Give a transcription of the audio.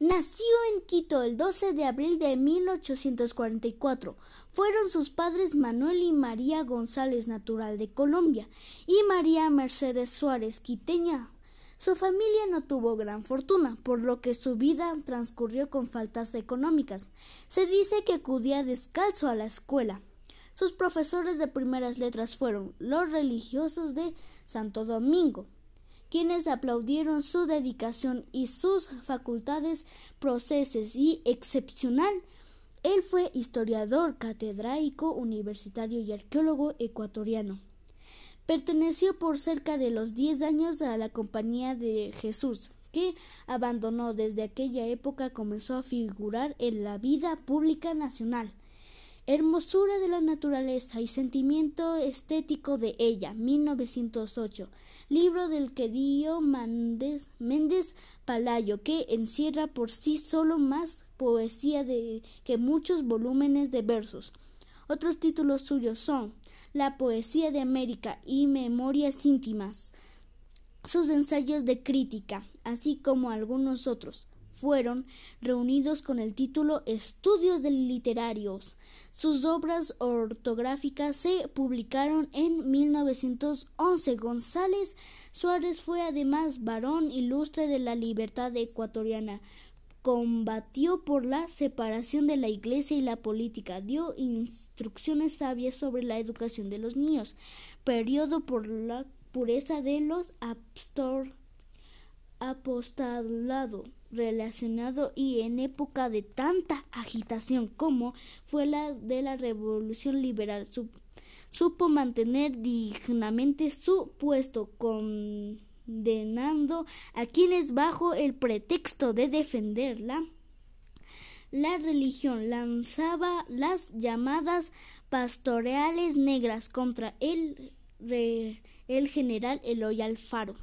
Nació en Quito el 12 de abril de 1844. Fueron sus padres Manuel y María González, natural de Colombia, y María Mercedes Suárez, quiteña. Su familia no tuvo gran fortuna, por lo que su vida transcurrió con faltas económicas. Se dice que acudía descalzo a la escuela. Sus profesores de primeras letras fueron los religiosos de Santo Domingo, quienes aplaudieron su dedicación y sus facultades proceses y excepcional. Él fue historiador, catedrático, universitario y arqueólogo ecuatoriano. Perteneció por cerca de los diez años a la Compañía de Jesús, que abandonó desde aquella época comenzó a figurar en la vida pública nacional. Hermosura de la naturaleza y sentimiento estético de ella, 1908, libro del que dio Méndez Palayo, que encierra por sí solo más poesía de, que muchos volúmenes de versos. Otros títulos suyos son La poesía de América y Memorias íntimas, sus ensayos de crítica, así como algunos otros fueron reunidos con el título Estudios de Literarios. Sus obras ortográficas se publicaron en 1911. González Suárez fue además varón ilustre de la libertad ecuatoriana. Combatió por la separación de la Iglesia y la política, dio instrucciones sabias sobre la educación de los niños, periodo por la pureza de los apostolado relacionado y en época de tanta agitación como fue la de la revolución liberal supo mantener dignamente su puesto condenando a quienes bajo el pretexto de defenderla la religión lanzaba las llamadas pastoreales negras contra el, el general Eloy Alfaro.